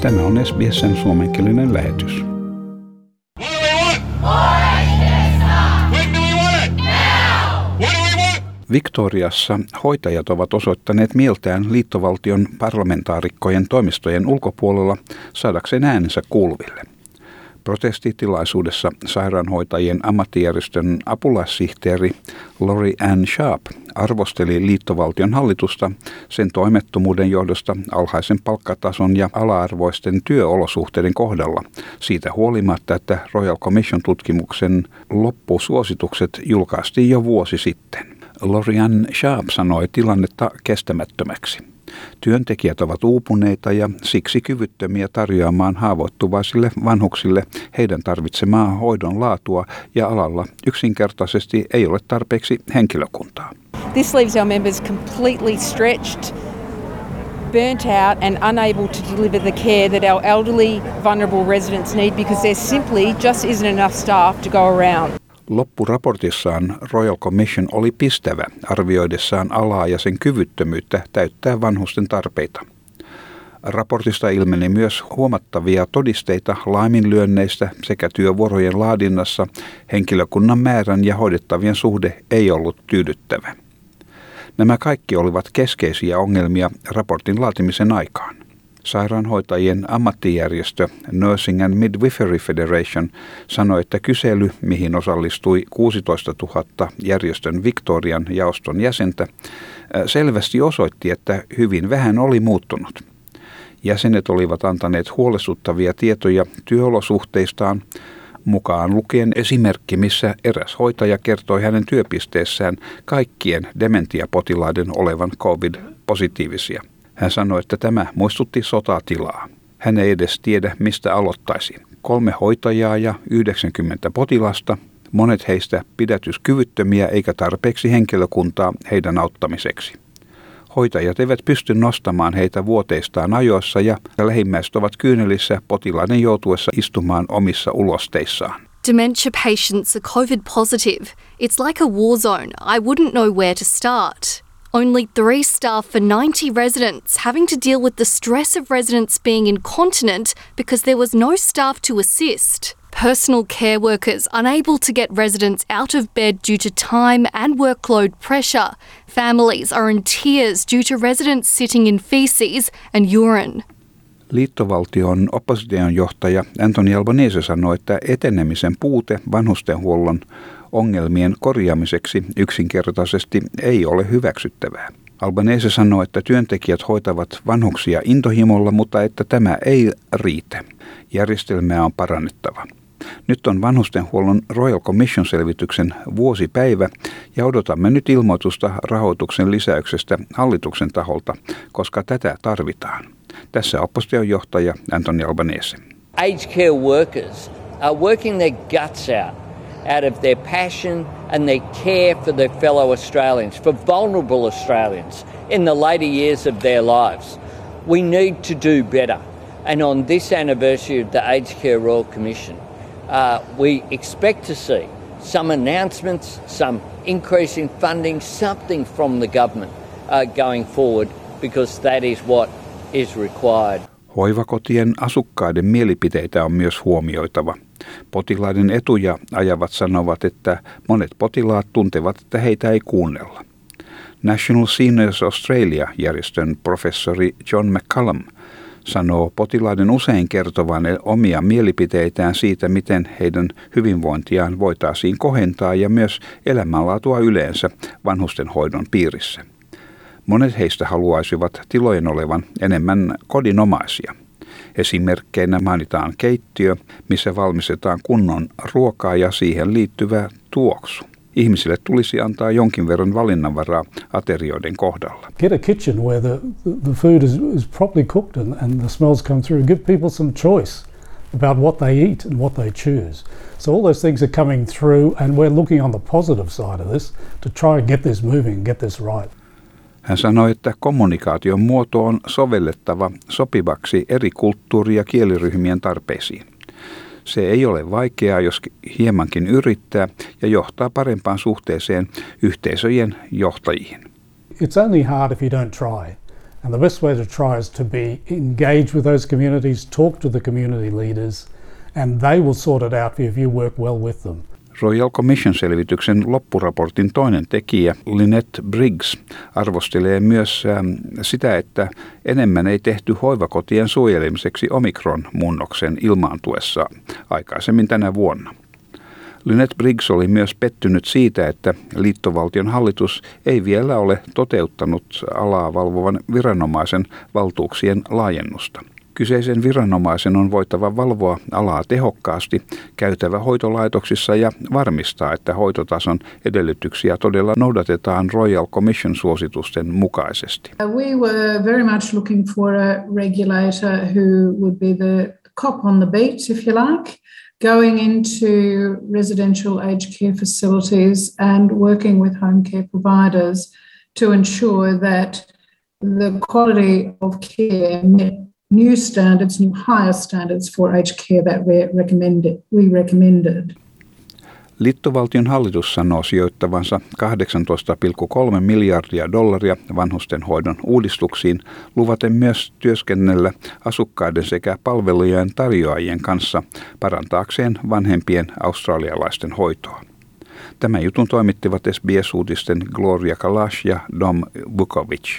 Tämä on SBSn suomenkielinen lähetys. Victoriassa hoitajat ovat osoittaneet mieltään liittovaltion parlamentaarikkojen toimistojen ulkopuolella saadakseen äänensä kuuluville. Protestitilaisuudessa sairaanhoitajien ammattijärjestön apulaissihteeri Lori Ann Sharp arvosteli liittovaltion hallitusta sen toimettomuuden johdosta alhaisen palkkatason ja ala-arvoisten työolosuhteiden kohdalla, siitä huolimatta, että Royal Commission tutkimuksen loppusuositukset julkaistiin jo vuosi sitten. Lorian Sharp sanoi tilannetta kestämättömäksi. Työntekijät ovat uupuneita ja siksi kyvyttömiä tarjoamaan haavoittuvaisille vanhuksille heidän tarvitsemaa hoidon laatua ja alalla yksinkertaisesti ei ole tarpeeksi henkilökuntaa. This leaves our members completely stretched, burnt out and unable to deliver the care that our elderly vulnerable residents need because there simply just isn't enough staff to go around. Loppuraportissaan Royal Commission oli pistävä arvioidessaan alaa ja sen kyvyttömyyttä täyttää vanhusten tarpeita. Raportista ilmeni myös huomattavia todisteita laiminlyönneistä sekä työvuorojen laadinnassa henkilökunnan määrän ja hoidettavien suhde ei ollut tyydyttävä. Nämä kaikki olivat keskeisiä ongelmia raportin laatimisen aikaan. Sairaanhoitajien ammattijärjestö Nursing and Midwifery Federation sanoi, että kysely, mihin osallistui 16 000 järjestön Victorian jaoston jäsentä, selvästi osoitti, että hyvin vähän oli muuttunut. Jäsenet olivat antaneet huolestuttavia tietoja työolosuhteistaan, mukaan lukien esimerkki, missä eräs hoitaja kertoi hänen työpisteessään kaikkien dementiapotilaiden olevan COVID-positiivisia. Hän sanoi, että tämä muistutti sotatilaa. Hän ei edes tiedä, mistä aloittaisi. Kolme hoitajaa ja 90 potilasta, monet heistä pidätyskyvyttömiä eikä tarpeeksi henkilökuntaa heidän auttamiseksi. Hoitajat eivät pysty nostamaan heitä vuoteistaan ajoissa ja lähimmäiset ovat kyynelissä potilaiden joutuessa istumaan omissa ulosteissaan. Dementia patients are COVID positive. It's like a war zone. I wouldn't know where to start. Only three staff for 90 residents, having to deal with the stress of residents being incontinent because there was no staff to assist. Personal care workers unable to get residents out of bed due to time and workload pressure. Families are in tears due to residents sitting in feces and urine. Liittovaltion opposition johtaja Anthony Albanese sanoi, että etenemisen puute vanhustenhuollon ongelmien korjaamiseksi yksinkertaisesti ei ole hyväksyttävää. Albanese sanoi, että työntekijät hoitavat vanhuksia intohimolla, mutta että tämä ei riitä. Järjestelmää on parannettava. Nyt on vanhustenhuollon Royal Commission-selvityksen vuosipäivä ja odotamme nyt ilmoitusta rahoituksen lisäyksestä hallituksen taholta, koska tätä tarvitaan. Tässä opposition johtaja Anthony Albanese. Aged care workers are working their guts out out of their passion and their care for their fellow Australians, for vulnerable Australians in the later years of their lives. We need to do better. And on this anniversary of the Aged Care Royal Commission, uh, we expect to see some announcements, some increase in funding, something from the government uh, going forward, because that is what is required. Hoivakotien asukkaiden mielipiteitä on myös huomioitava. Potilaiden etuja ajavat sanovat, että monet potilaat tuntevat, että heitä ei kuunnella. National Seniors Australia-järjestön professori John McCallum sanoo potilaiden usein kertovan omia mielipiteitään siitä, miten heidän hyvinvointiaan voitaisiin kohentaa ja myös elämänlaatua yleensä vanhustenhoidon piirissä. Monet heistä haluaisivat tilojen olevan enemmän kodinomaisia. Esimerkkeinä mainitaan keittiö, missä valmistetaan kunnon ruokaa ja siihen liittyvä tuoksu. Ihmisille tulisi antaa jonkin verran valinnanvaraa aterioiden kohdalla. Get a kitchen where the, the food is, is properly cooked and, and the smells come through. Give people some choice about what they eat and what they choose. So all those things are coming through and we're looking on the positive side of this to try and get this moving get this right. Hän sanoi, että kommunikaation muoto on sovellettava sopivaksi eri kulttuuri- ja kieliryhmien tarpeisiin. Se ei ole vaikeaa, jos hiemankin yrittää ja johtaa parempaan suhteeseen yhteisöjen johtajiin. It's only hard if you don't try. And the best way to try is to be engage with those communities, talk to the community leaders, and they will sort it out if you work well with them. Royal Commission-selvityksen loppuraportin toinen tekijä, Lynette Briggs, arvostelee myös ähm, sitä, että enemmän ei tehty hoivakotien suojelemiseksi omikron-muunnoksen ilmaantuessa aikaisemmin tänä vuonna. Lynette Briggs oli myös pettynyt siitä, että liittovaltion hallitus ei vielä ole toteuttanut alaa valvovan viranomaisen valtuuksien laajennusta. Kyseisen viranomaisen on voitava valvoa alaa tehokkaasti, käytävä hoitolaitoksissa ja varmistaa, että hoitotason edellytyksiä todella noudatetaan Royal Commission suositusten mukaisesti. We were very much looking for a regulator who would be the cop on the beat, if you like. going into residential aged care facilities and working with home care providers to ensure that the quality of care met new standards, new higher standards for aged care that we recommended. We recommended. Liittovaltion hallitus sanoo sijoittavansa 18,3 miljardia dollaria vanhustenhoidon uudistuksiin, luvaten myös työskennellä asukkaiden sekä palvelujen tarjoajien kanssa parantaakseen vanhempien australialaisten hoitoa. Tämän jutun toimittivat SBS-uutisten Gloria Kalash ja Dom Vukovic.